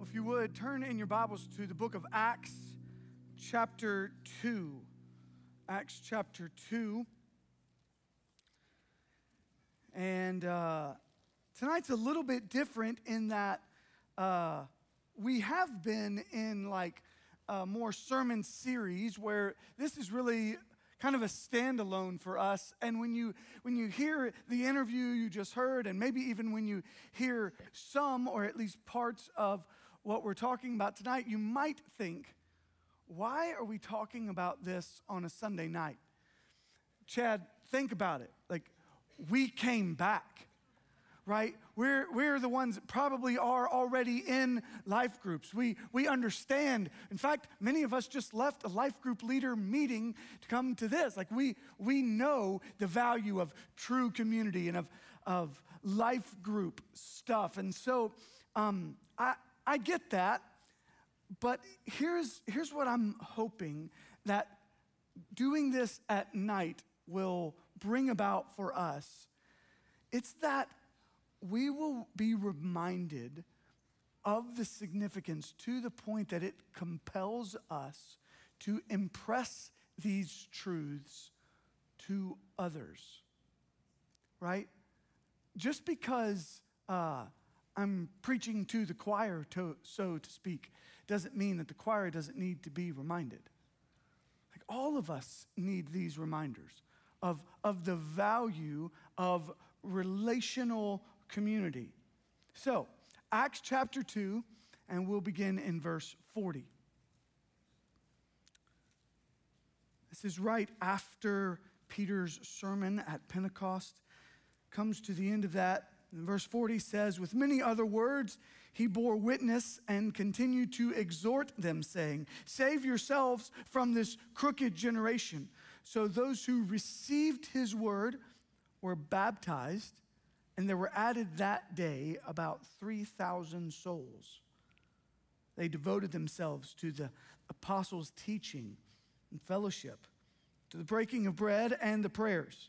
Well, if you would, turn in your Bibles to the book of Acts, chapter 2. Acts chapter 2. And uh, tonight's a little bit different in that uh, we have been in like a more sermon series where this is really kind of a standalone for us. And when you when you hear the interview you just heard, and maybe even when you hear some or at least parts of what we're talking about tonight, you might think, why are we talking about this on a Sunday night? Chad, think about it. Like, we came back right? We're, we're the ones that probably are already in life groups. We, we understand. In fact, many of us just left a life group leader meeting to come to this. Like we, we know the value of true community and of, of life group stuff. And so um, I, I get that. But here's, here's what I'm hoping that doing this at night will bring about for us. It's that we will be reminded of the significance to the point that it compels us to impress these truths to others. Right? Just because uh, I'm preaching to the choir, to, so to speak, doesn't mean that the choir doesn't need to be reminded. Like all of us need these reminders of, of the value of relational community. So, Acts chapter 2, and we'll begin in verse 40. This is right after Peter's sermon at Pentecost. Comes to the end of that. And verse 40 says, With many other words, he bore witness and continued to exhort them, saying, Save yourselves from this crooked generation. So those who received his word were baptized and there were added that day about 3,000 souls. They devoted themselves to the apostles' teaching and fellowship, to the breaking of bread and the prayers.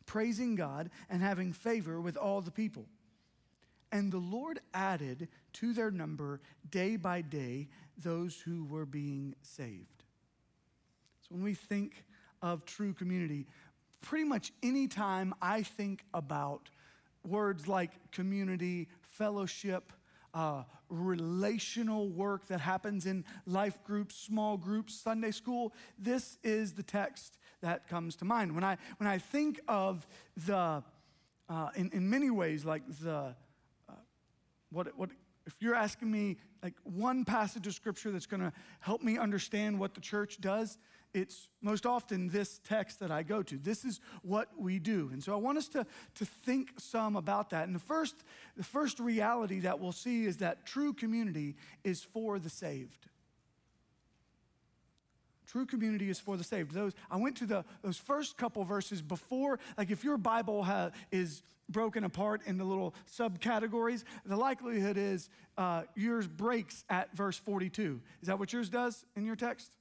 praising God and having favor with all the people. And the Lord added to their number day by day those who were being saved. So when we think of true community, pretty much any time I think about words like community, fellowship, uh, relational work that happens in life groups, small groups, Sunday school, this is the text that comes to mind. When I, when I think of the, uh, in, in many ways, like the, uh, what, what, if you're asking me like one passage of scripture that's going to help me understand what the church does, it's most often this text that I go to. This is what we do. And so I want us to, to think some about that. And the first, the first reality that we'll see is that true community is for the saved. True community is for the saved. Those I went to the those first couple verses before, like if your Bible ha, is broken apart into little subcategories, the likelihood is uh, yours breaks at verse 42. Is that what yours does in your text?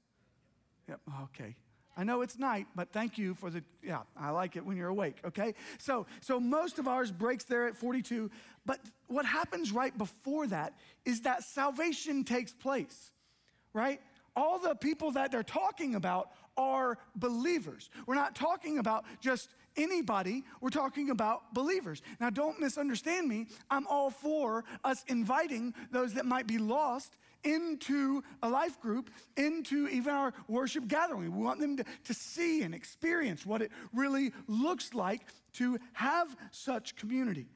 Yep. Okay. I know it's night, but thank you for the yeah, I like it when you're awake, okay? So so most of ours breaks there at 42, but what happens right before that is that salvation takes place. Right? All the people that they're talking about are believers. We're not talking about just anybody, we're talking about believers. Now, don't misunderstand me. I'm all for us inviting those that might be lost into a life group, into even our worship gathering. We want them to, to see and experience what it really looks like to have such community.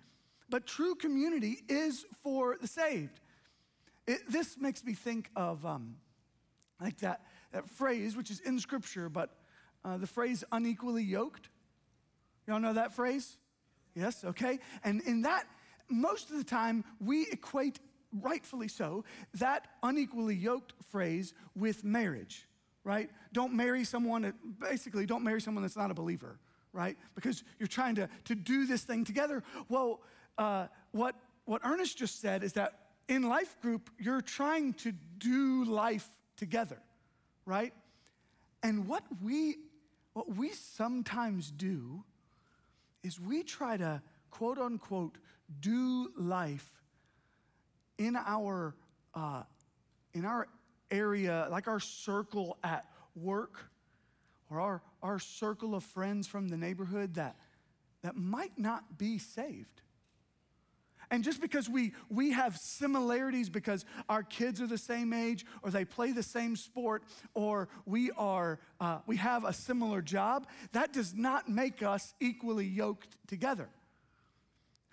But true community is for the saved. It, this makes me think of um, like that, that phrase, which is in scripture, but uh, the phrase unequally yoked. Y'all know that phrase? Yes, okay. And in that, most of the time, we equate rightfully so, that unequally yoked phrase with marriage, right? Don't marry someone, that, basically, don't marry someone that's not a believer, right? Because you're trying to, to do this thing together. Well, uh, what, what Ernest just said is that in life group, you're trying to do life together, right? And what we, what we sometimes do is we try to quote unquote do life in our, uh, in our area, like our circle at work or our, our circle of friends from the neighborhood that, that might not be saved. And just because we, we have similarities because our kids are the same age or they play the same sport or we, are, uh, we have a similar job, that does not make us equally yoked together.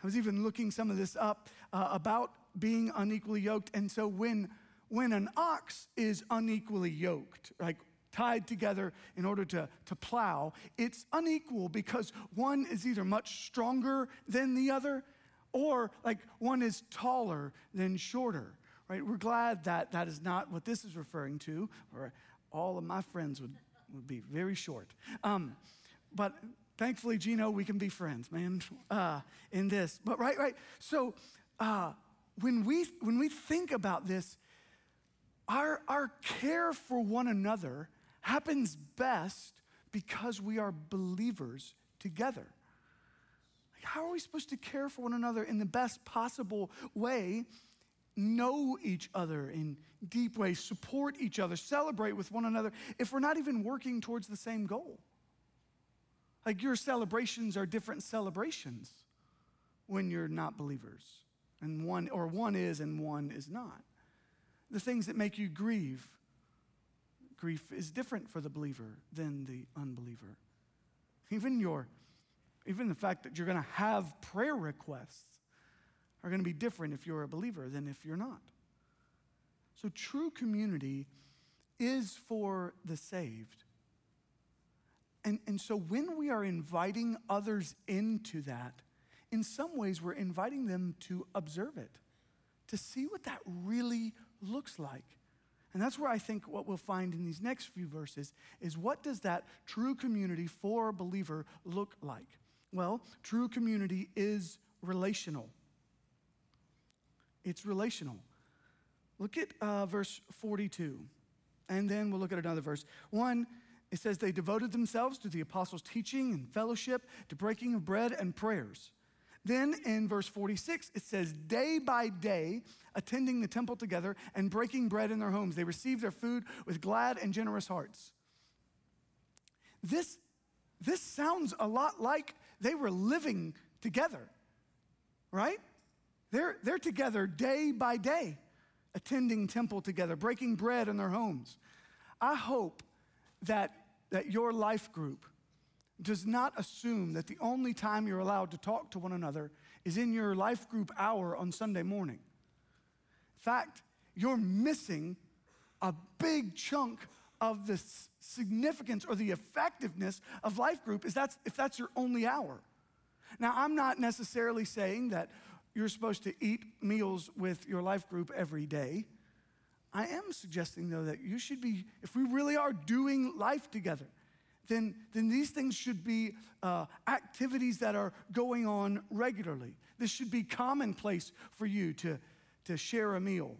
I was even looking some of this up uh, about being unequally yoked. And so when, when an ox is unequally yoked, like tied together in order to, to plow, it's unequal because one is either much stronger than the other or like one is taller than shorter, right? We're glad that that is not what this is referring to, or all of my friends would, would be very short. Um, but thankfully, Gino, we can be friends, man, uh, in this. But right, right. So uh, when, we, when we think about this, our, our care for one another happens best because we are believers together. How are we supposed to care for one another in the best possible way? Know each other in deep ways, support each other, celebrate with one another if we're not even working towards the same goal. Like your celebrations are different celebrations when you're not believers, and one or one is and one is not. The things that make you grieve, grief is different for the believer than the unbeliever. Even your even the fact that you're going to have prayer requests are going to be different if you're a believer than if you're not. So, true community is for the saved. And, and so, when we are inviting others into that, in some ways, we're inviting them to observe it, to see what that really looks like. And that's where I think what we'll find in these next few verses is what does that true community for a believer look like? Well, true community is relational. It's relational. Look at uh, verse 42, and then we'll look at another verse. One, it says, They devoted themselves to the apostles' teaching and fellowship, to breaking of bread and prayers. Then in verse 46, it says, Day by day, attending the temple together and breaking bread in their homes, they received their food with glad and generous hearts. This, this sounds a lot like they were living together, right? They're, they're together day by day, attending temple together, breaking bread in their homes. I hope that, that your life group does not assume that the only time you're allowed to talk to one another is in your life group hour on Sunday morning. In fact, you're missing a big chunk of the significance or the effectiveness of life group is that's if that's your only hour. Now, I'm not necessarily saying that you're supposed to eat meals with your life group every day. I am suggesting, though, that you should be, if we really are doing life together, then, then these things should be uh, activities that are going on regularly. This should be commonplace for you to, to share a meal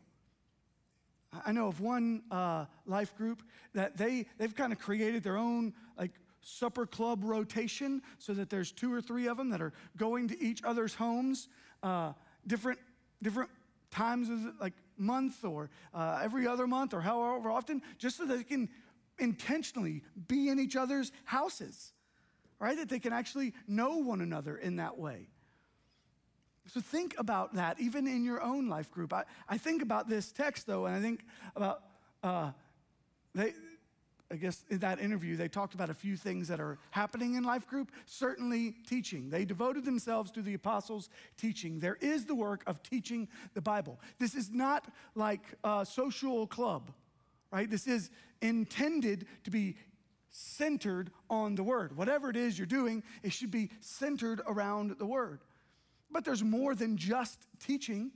I know of one uh, life group that they, they've kind of created their own like supper club rotation so that there's two or three of them that are going to each other's homes uh, different, different times of the, like month or uh, every other month or however often just so they can intentionally be in each other's houses right? That they can actually know one another in that way so think about that, even in your own life group. I, I think about this text, though, and I think about, uh, they, I guess in that interview, they talked about a few things that are happening in life group. Certainly, teaching. They devoted themselves to the apostles' teaching. There is the work of teaching the Bible. This is not like a social club, right? This is intended to be centered on the word. Whatever it is you're doing, it should be centered around the word. But there's more than just teaching,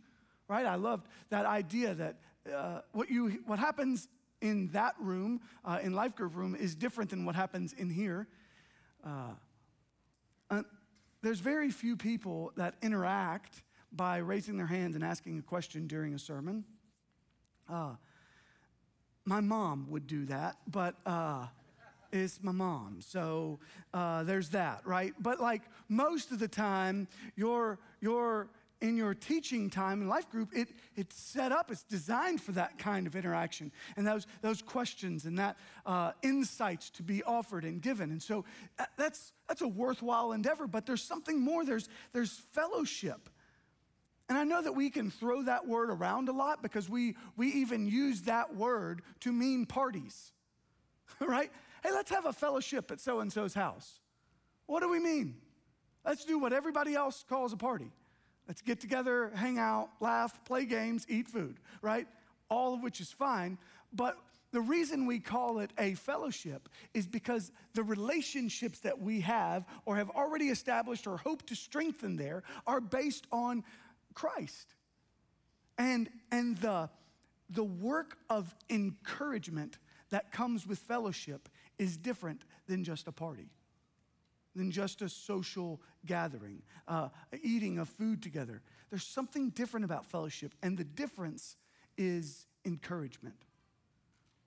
right? I loved that idea that uh, what, you, what happens in that room, uh, in life group room, is different than what happens in here. Uh, there's very few people that interact by raising their hands and asking a question during a sermon. Uh, my mom would do that, but uh, it's my mom. So uh, there's that, right? But like most of the time, you're, you're in your teaching time in life group, it, it's set up, it's designed for that kind of interaction and those, those questions and that uh, insights to be offered and given. And so uh, that's, that's a worthwhile endeavor, but there's something more. There's, there's fellowship. And I know that we can throw that word around a lot because we, we even use that word to mean parties, right? Hey, let's have a fellowship at so and so's house. What do we mean? Let's do what everybody else calls a party. Let's get together, hang out, laugh, play games, eat food, right? All of which is fine. But the reason we call it a fellowship is because the relationships that we have or have already established or hope to strengthen there are based on Christ. And, and the, the work of encouragement that comes with fellowship is different than just a party, than just a social gathering, uh, eating of food together. There's something different about fellowship, and the difference is encouragement.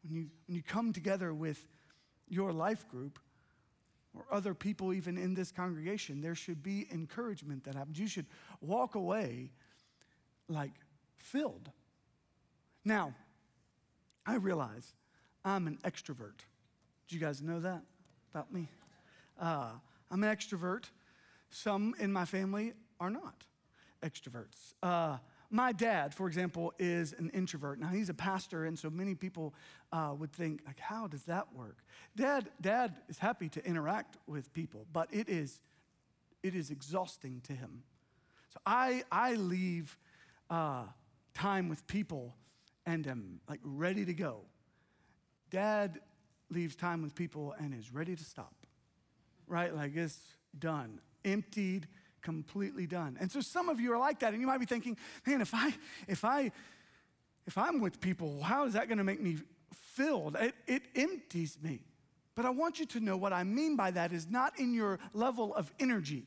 When you, when you come together with your life group, or other people even in this congregation, there should be encouragement that happens. You should walk away like filled. Now, I realize I'm an extrovert. Do you guys know that about me? Uh, I'm an extrovert. Some in my family are not extroverts. Uh, my dad, for example, is an introvert. Now he's a pastor, and so many people uh, would think, like, how does that work? Dad, dad is happy to interact with people, but it is, it is exhausting to him. So I, I leave uh, time with people and am like ready to go. Dad leaves time with people and is ready to stop, right? Like it's done, emptied, completely done. And so some of you are like that, and you might be thinking, man, if I, if I, if I'm with people, how is that going to make me filled? It, it empties me. But I want you to know what I mean by that is not in your level of energy,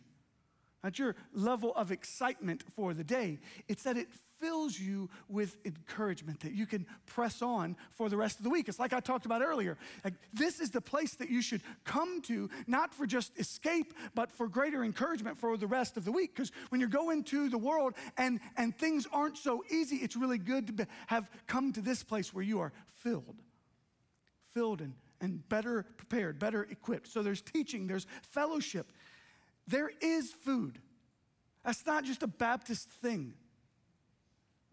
not your level of excitement for the day. It's that it fills you with encouragement that you can press on for the rest of the week. It's like I talked about earlier. Like this is the place that you should come to, not for just escape, but for greater encouragement for the rest of the week. Because when you're going to the world and, and things aren't so easy, it's really good to be, have come to this place where you are filled, filled and, and better prepared, better equipped. So there's teaching, there's fellowship, there is food. That's not just a Baptist thing.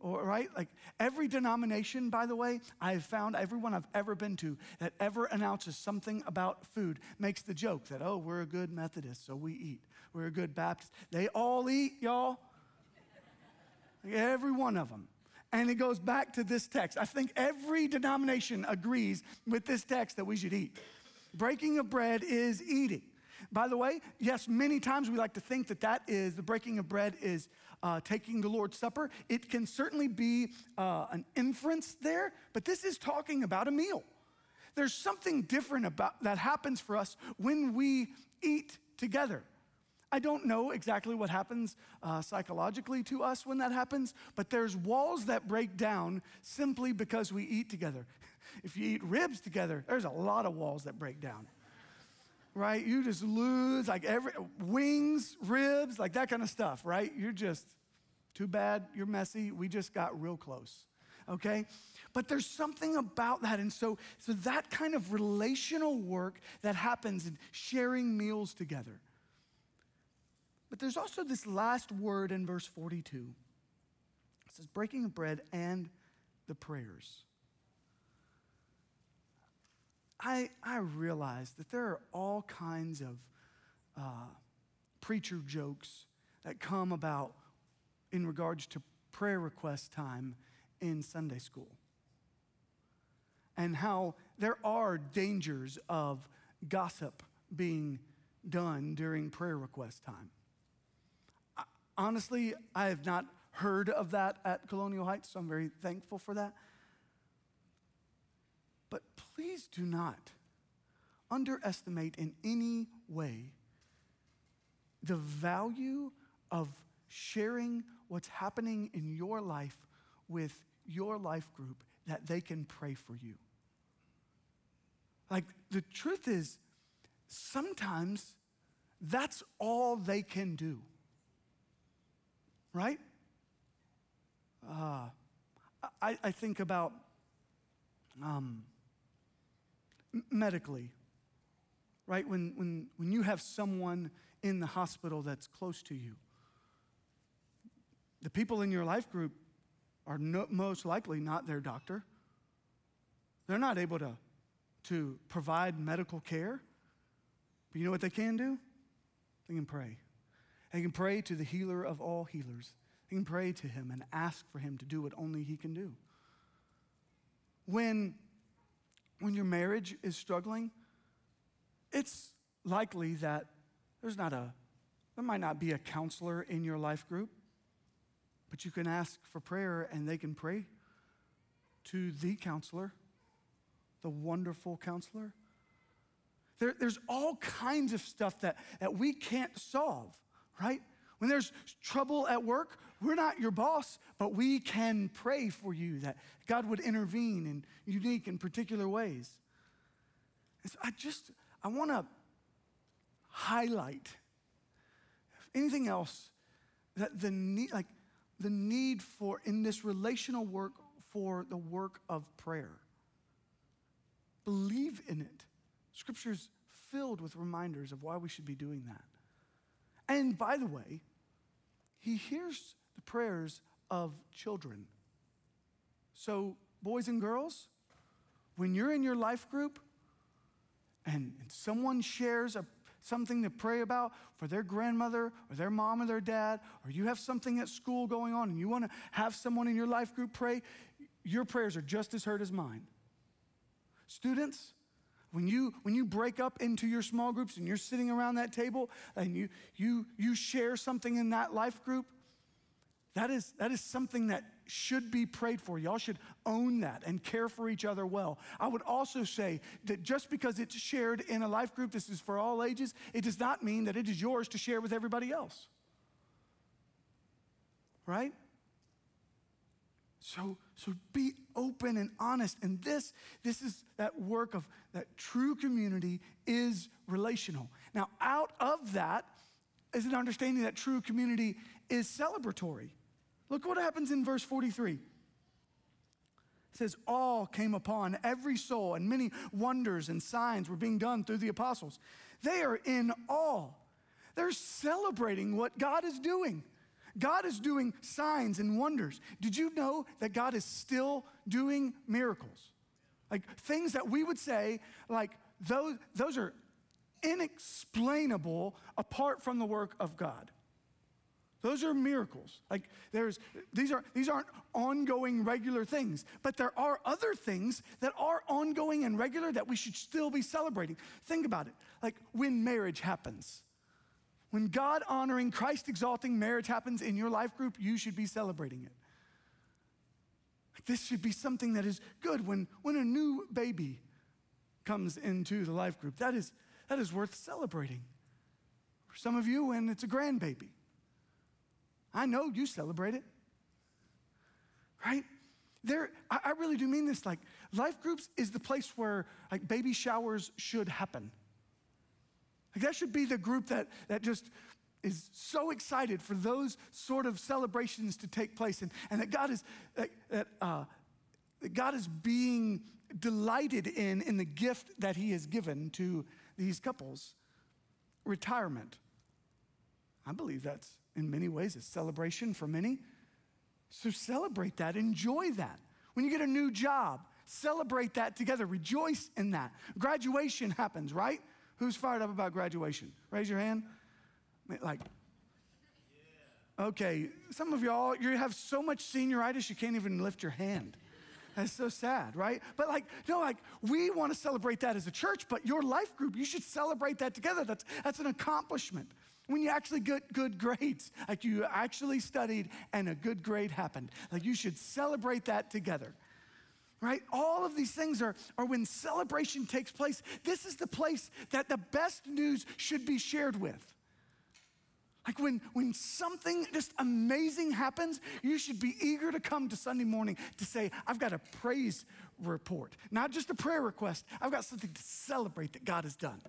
Or, right? Like every denomination, by the way, I've found everyone I've ever been to that ever announces something about food makes the joke that, oh, we're a good Methodist, so we eat. We're a good Baptist. They all eat, y'all. Like every one of them. And it goes back to this text. I think every denomination agrees with this text that we should eat. Breaking of bread is eating. By the way, yes, many times we like to think that that is the breaking of bread is uh, taking the Lord's Supper. It can certainly be uh, an inference there, but this is talking about a meal. There's something different about that happens for us when we eat together. I don't know exactly what happens uh, psychologically to us when that happens, but there's walls that break down simply because we eat together. If you eat ribs together, there's a lot of walls that break down right? You just lose like every wings, ribs, like that kind of stuff, right? You're just too bad, you're messy. We just got real close. Okay? But there's something about that. And so, so that kind of relational work that happens in sharing meals together. But there's also this last word in verse 42. It says breaking of bread and the prayers. I, I realize that there are all kinds of uh, preacher jokes that come about in regards to prayer request time in Sunday school. And how there are dangers of gossip being done during prayer request time. I, honestly, I have not heard of that at Colonial Heights, so I'm very thankful for that. Please do not underestimate in any way the value of sharing what's happening in your life with your life group that they can pray for you. Like, the truth is, sometimes that's all they can do. Right? Uh, I, I think about um, medically, right? When, when, when you have someone in the hospital that's close to you, the people in your life group are no, most likely not their doctor. They're not able to, to provide medical care. But you know what they can do? They can pray. They can pray to the healer of all healers. They can pray to him and ask for him to do what only he can do. When, when your marriage is struggling, it's likely that there's not a, there might not be a counselor in your life group. But you can ask for prayer and they can pray to the counselor, the wonderful counselor. There, there's all kinds of stuff that, that we can't solve, right? When there's trouble at work, we're not your boss, but we can pray for you that God would intervene in unique and particular ways. And so I just, I want to highlight, if anything else, that the need, like, the need for, in this relational work, for the work of prayer. Believe in it. Scripture's filled with reminders of why we should be doing that. And by the way, he hears the prayers of children. So, boys and girls, when you're in your life group and, someone shares a something to pray about for their grandmother or their mom or their dad, or you have something at school going on and you want to have someone in your life group pray, your prayers are just as heard as mine. Students, when you when you break up into your small groups and you're sitting around that table and you you you share something in that life group, that is that is something that should be prayed for. Y'all should own that and care for each other well. I would also say that just because it's shared in a life group, this is for all ages, it does not mean that it is yours to share with everybody else. Right? So, so be open and honest. And this, this is that work of that true community is relational. Now, out of that is an understanding that true community is celebratory. Look what happens in verse 43. It says, All came upon every soul, and many wonders and signs were being done through the apostles. They are in awe. They're celebrating what God is doing. God is doing signs and wonders. Did you know that God is still doing miracles? Like things that we would say, like those, those are inexplainable apart from the work of God. Those are miracles. Like there's these are these aren't ongoing regular things, but there are other things that are ongoing and regular that we should still be celebrating. Think about it. Like when marriage happens. When God honoring, Christ exalting marriage happens in your life group, you should be celebrating it. This should be something that is good when, when a new baby comes into the life group. That is, that is worth celebrating. For some of you, when it's a grandbaby. I know you celebrate it. Right? There, I, I really do mean this. Like, life groups is the place where like baby showers should happen. Like that should be the group that, that just is so excited for those sort of celebrations to take place and, and that God is that, that, uh, that God is being delighted in in the gift that he has given to these couples. Retirement. I believe that's in many ways a celebration for many. So celebrate that, enjoy that. When you get a new job, celebrate that together, rejoice in that. Graduation happens, right? Who's fired up about graduation? Raise your hand. Like, okay, some of y'all, you have so much senioritis you can't even lift your hand. That's so sad, right? But like, no, like we want to celebrate that as a church, but your life group, you should celebrate that together. That's that's an accomplishment. When you actually get good grades, like you actually studied and a good grade happened. Like you should celebrate that together right? All of these things are, are when celebration takes place. This is the place that the best news should be shared with. Like when, when something just amazing happens, you should be eager to come to Sunday morning to say, I've got a praise report, not just a prayer request. I've got something to celebrate that God has done.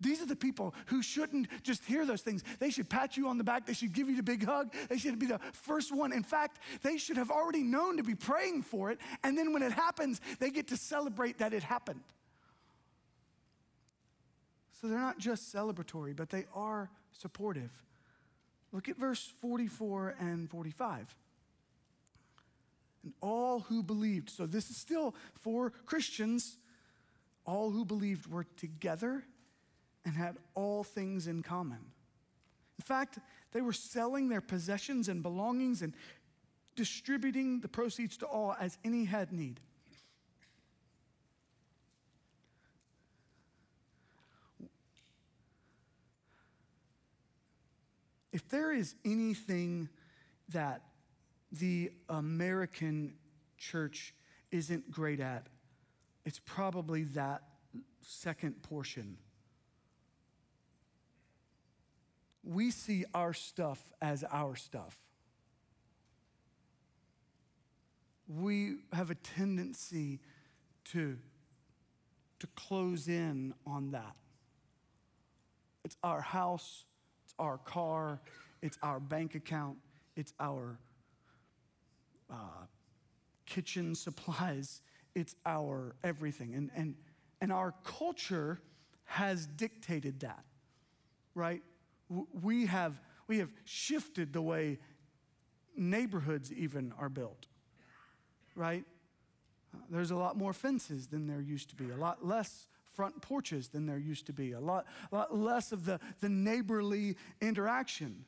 These are the people who shouldn't just hear those things. They should pat you on the back. They should give you the big hug. They should be the first one. In fact, they should have already known to be praying for it. And then when it happens, they get to celebrate that it happened. So they're not just celebratory, but they are supportive. Look at verse 44 and 45. And all who believed, so this is still for Christians, all who believed were together and had all things in common. In fact, they were selling their possessions and belongings and distributing the proceeds to all as any had need. If there is anything that the American church isn't great at, it's probably that second portion we see our stuff as our stuff. We have a tendency to, to close in on that. It's our house, it's our car, it's our bank account, it's our uh, kitchen supplies, it's our everything. And, and, and our culture has dictated that, right? We have, we have shifted the way neighborhoods even are built, right? Uh, there's a lot more fences than there used to be, a lot less front porches than there used to be, a lot, a lot less of the, the neighborly interaction.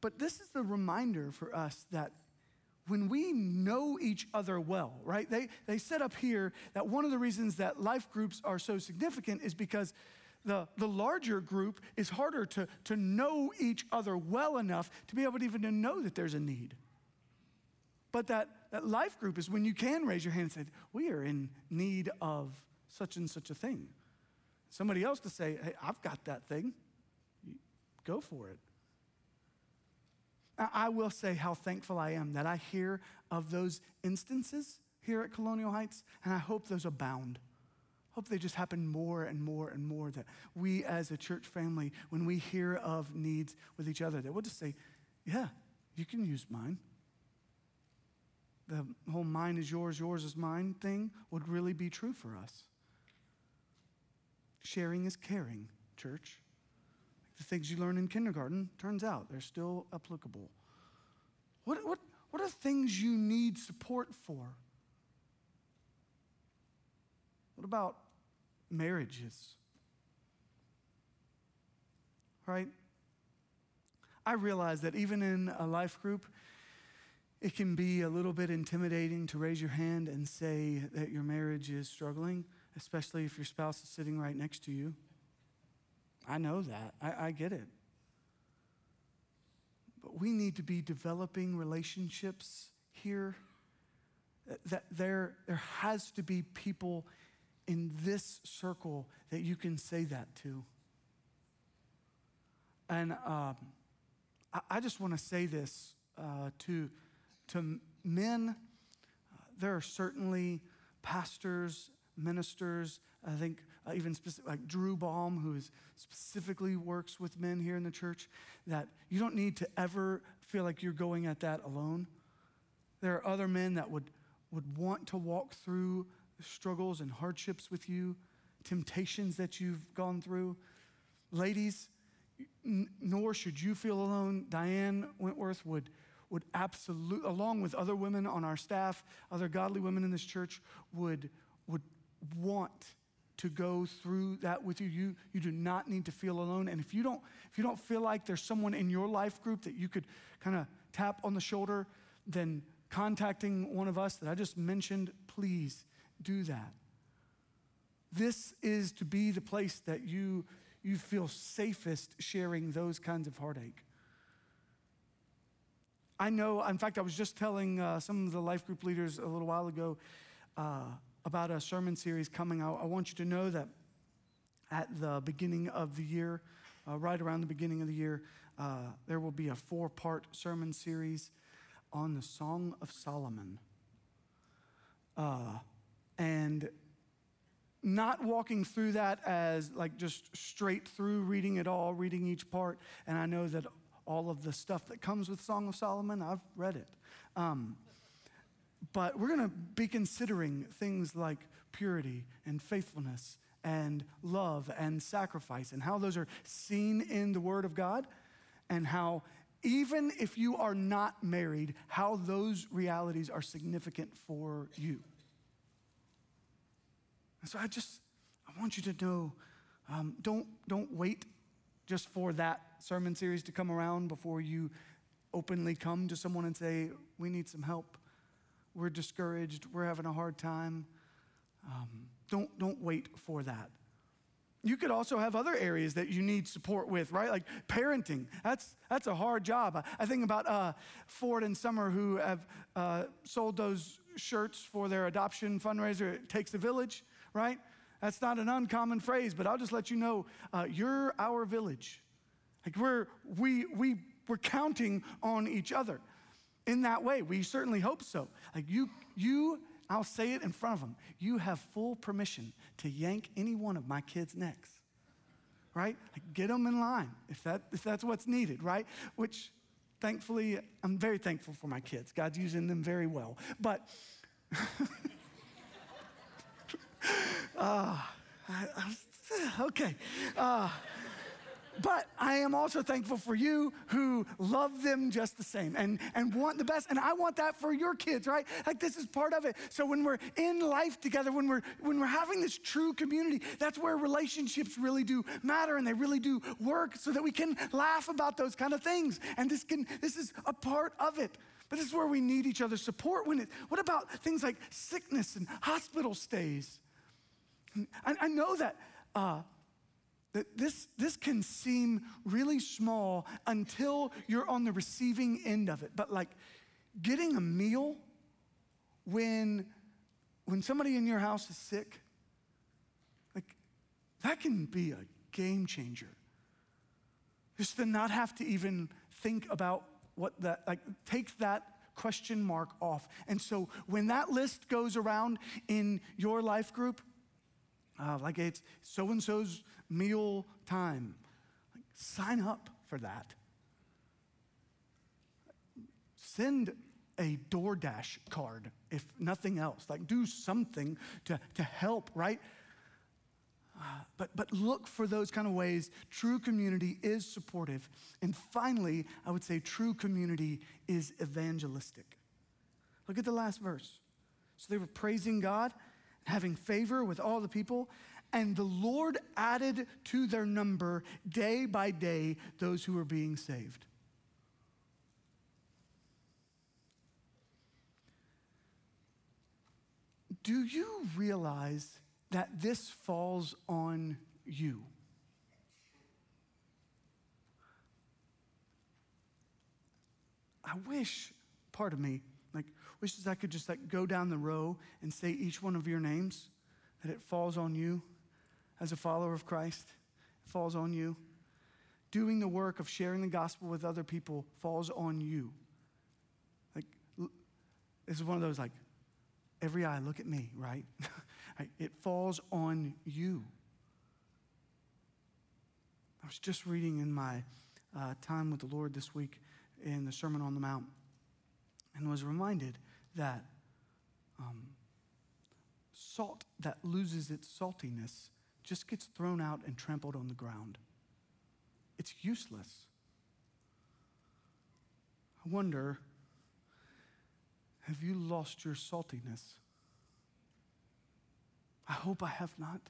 But this is the reminder for us that when we know each other well, right? They, they set up here that one of the reasons that life groups are so significant is because the, the larger group is harder to, to know each other well enough to be able to even to know that there's a need. But that, that life group is when you can raise your hand and say, We are in need of such and such a thing. Somebody else to say, Hey, I've got that thing. Go for it. I will say how thankful I am that I hear of those instances here at Colonial Heights, and I hope those abound hope they just happen more and more and more that we as a church family when we hear of needs with each other that we'll just say yeah you can use mine. The whole mine is yours yours is mine thing would really be true for us. Sharing is caring church. The things you learn in kindergarten turns out they're still applicable. What, what, what are things you need support for? What about marriages. Right? I realize that even in a life group, it can be a little bit intimidating to raise your hand and say that your marriage is struggling, especially if your spouse is sitting right next to you. I know that. I, I get it. But we need to be developing relationships here. That there, there has to be people in this circle that you can say that to. And um, I, I, just want to say this uh, to, to men. Uh, there are certainly pastors, ministers, I think uh, even specific, like Drew Baum, who is specifically works with men here in the church, that you don't need to ever feel like you're going at that alone. There are other men that would, would want to walk through struggles and hardships with you, temptations that you've gone through. Ladies, n- nor should you feel alone. Diane Wentworth would, would absolutely, along with other women on our staff, other godly women in this church, would, would want to go through that with you. you. You do not need to feel alone. And if you don't, if you don't feel like there's someone in your life group that you could kind of tap on the shoulder, then contacting one of us that I just mentioned, please do that. This is to be the place that you, you feel safest sharing those kinds of heartache. I know, in fact, I was just telling uh, some of the life group leaders a little while ago uh, about a sermon series coming out. I want you to know that at the beginning of the year, uh, right around the beginning of the year, uh, there will be a four part sermon series on the Song of Solomon. Uh, and not walking through that as like just straight through reading it all, reading each part. And I know that all of the stuff that comes with Song of Solomon, I've read it. Um, but we're going to be considering things like purity and faithfulness and love and sacrifice and how those are seen in the Word of God and how, even if you are not married, how those realities are significant for you. And so I just, I want you to know um, don't, don't wait just for that sermon series to come around before you openly come to someone and say, We need some help. We're discouraged. We're having a hard time. Um, don't, don't wait for that. You could also have other areas that you need support with, right? Like parenting. That's, that's a hard job. I think about uh, Ford and Summer who have uh, sold those shirts for their adoption fundraiser. It takes a village right? That's not an uncommon phrase, but I'll just let you know uh, you're our village. Like we're, we, we, we're counting on each other in that way. We certainly hope so. Like you, you, I'll say it in front of them. You have full permission to yank any one of my kids' necks, right? Like get them in line if, that, if that's what's needed, right? Which thankfully, I'm very thankful for my kids. God's using them very well. But Uh, I, okay. Uh, but I am also thankful for you who love them just the same and, and want the best. And I want that for your kids, right? Like this is part of it. So when we're in life together, when we're when we're having this true community, that's where relationships really do matter and they really do work so that we can laugh about those kind of things. And this can this is a part of it. But this is where we need each other's support when it what about things like sickness and hospital stays? I, I know that, uh, that this, this can seem really small until you're on the receiving end of it. But like getting a meal when, when somebody in your house is sick, like that can be a game changer. Just to not have to even think about what that, like, take that question mark off. And so when that list goes around in your life group, uh, like it's so and so's meal time. Like, sign up for that. Send a DoorDash card, if nothing else. Like, do something to, to help, right? Uh, but, but look for those kind of ways. True community is supportive. And finally, I would say true community is evangelistic. Look at the last verse. So they were praising God having favor with all the people. And the Lord added to their number day by day those who were being saved. Do you realize that this falls on you? I wish, part of me, wishes I could just like go down the row and say each one of your names, that it falls on you as a follower of Christ. It falls on you. Doing the work of sharing the gospel with other people falls on you. Like, this is one of those like, every eye, look at me, right? it falls on you. I was just reading in my uh, time with the Lord this week in the Sermon on the Mount and was reminded that um, salt that loses its saltiness just gets thrown out and trampled on the ground. It's useless. I wonder have you lost your saltiness? I hope I have not.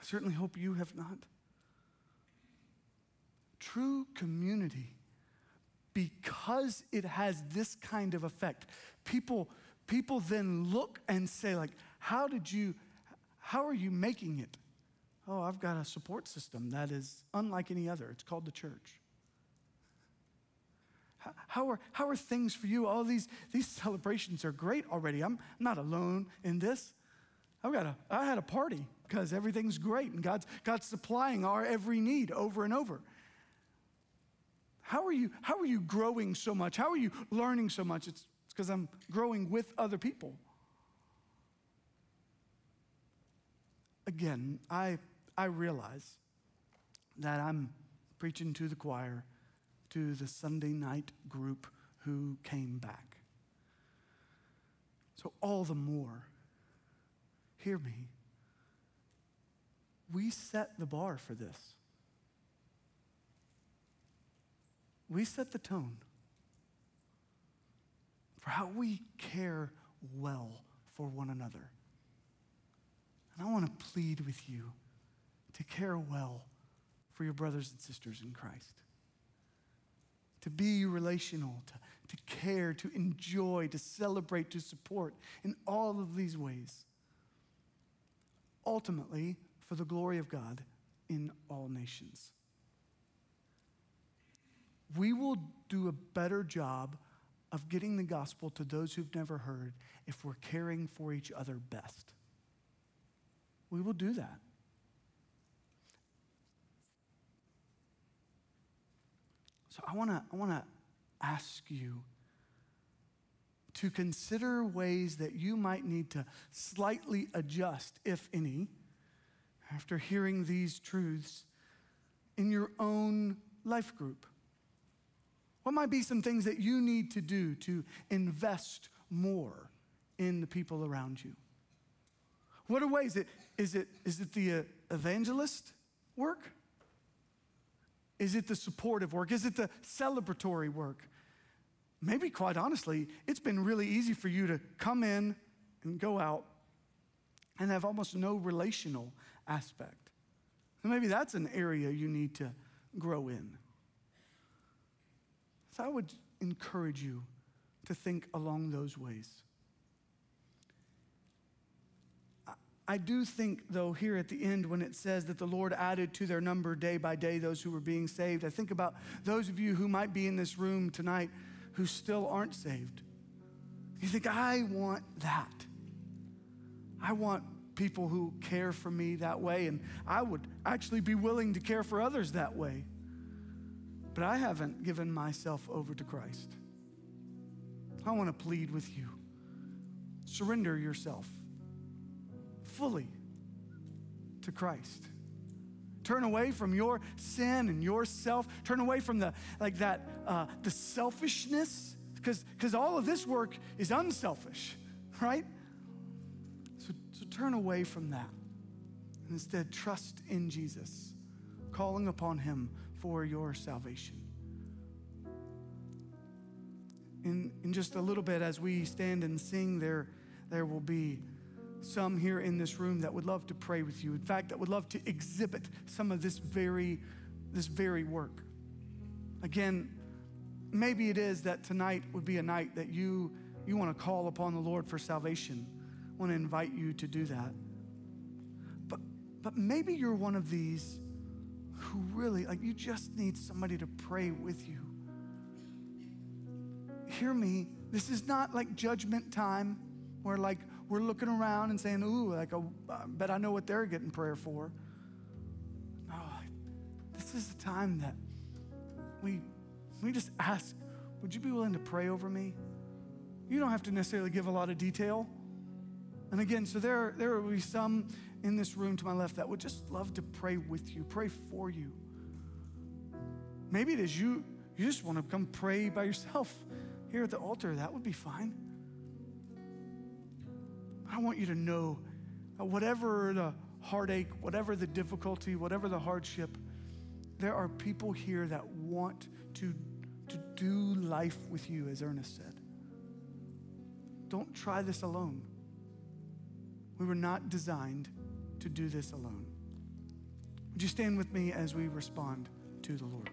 I certainly hope you have not. True community because it has this kind of effect. People, people then look and say, like, how did you, how are you making it? Oh, I've got a support system that is unlike any other. It's called the church. How, are, how are things for you? All these, these celebrations are great already. I'm not alone in this. I've got a, I had a party because everything's great and God's, God's supplying our every need over and over. How are you, how are you growing so much? How are you learning so much? It's because I'm growing with other people. Again, I, I realize that I'm preaching to the choir, to the Sunday night group who came back. So, all the more, hear me, we set the bar for this. We set the tone for how we care well for one another. And I want to plead with you to care well for your brothers and sisters in Christ. To be relational, to, to care, to enjoy, to celebrate, to support in all of these ways. Ultimately, for the glory of God in all nations. We will do a better job of getting the gospel to those who've never heard if we're caring for each other best. We will do that. So I want to I want to ask you to consider ways that you might need to slightly adjust if any after hearing these truths in your own life group. What might be some things that you need to do to invest more in the people around you? What are ways? Is it, is it the uh, evangelist work? Is it the supportive work? Is it the celebratory work? Maybe, quite honestly, it's been really easy for you to come in and go out and have almost no relational aspect. Maybe that's an area you need to grow in. So I would encourage you to think along those ways. I do think, though, here at the end, when it says that the Lord added to their number day by day those who were being saved, I think about those of you who might be in this room tonight who still aren't saved. You think, I want that. I want people who care for me that way, and I would actually be willing to care for others that way. But I haven't given myself over to Christ. I want to plead with you surrender yourself fully to Christ. Turn away from your sin and yourself. Turn away from the like that uh, the selfishness, because because all of this work is unselfish, right? So, so turn away from that, and instead trust in Jesus, calling upon Him for your salvation. In, in just a little bit, as we stand and sing, there, there will be some here in this room that would love to pray with you. In fact, that would love to exhibit some of this very, this very work. Again, maybe it is that tonight would be a night that you, you want to call upon the Lord for salvation. I want to invite you to do that. But, but maybe you're one of these who really, like, you just need somebody to pray with you. Hear me. This is not like judgment time where, like, we're looking around and saying, ooh, like, a, I bet I know what they're getting prayer for. No, this is the time that we, we just ask, would you be willing to pray over me? You don't have to necessarily give a lot of detail. And again, so there, there will be some in this room to my left that would just love to pray with you, pray for you. Maybe it is you, you just want to come pray by yourself here at the altar. That would be fine. I want you to know that whatever the heartache, whatever the difficulty, whatever the hardship, there are people here that want to, to do life with you, as Ernest said. Don't try this alone. We were not designed to do this alone. Would you stand with me as we respond to the Lord?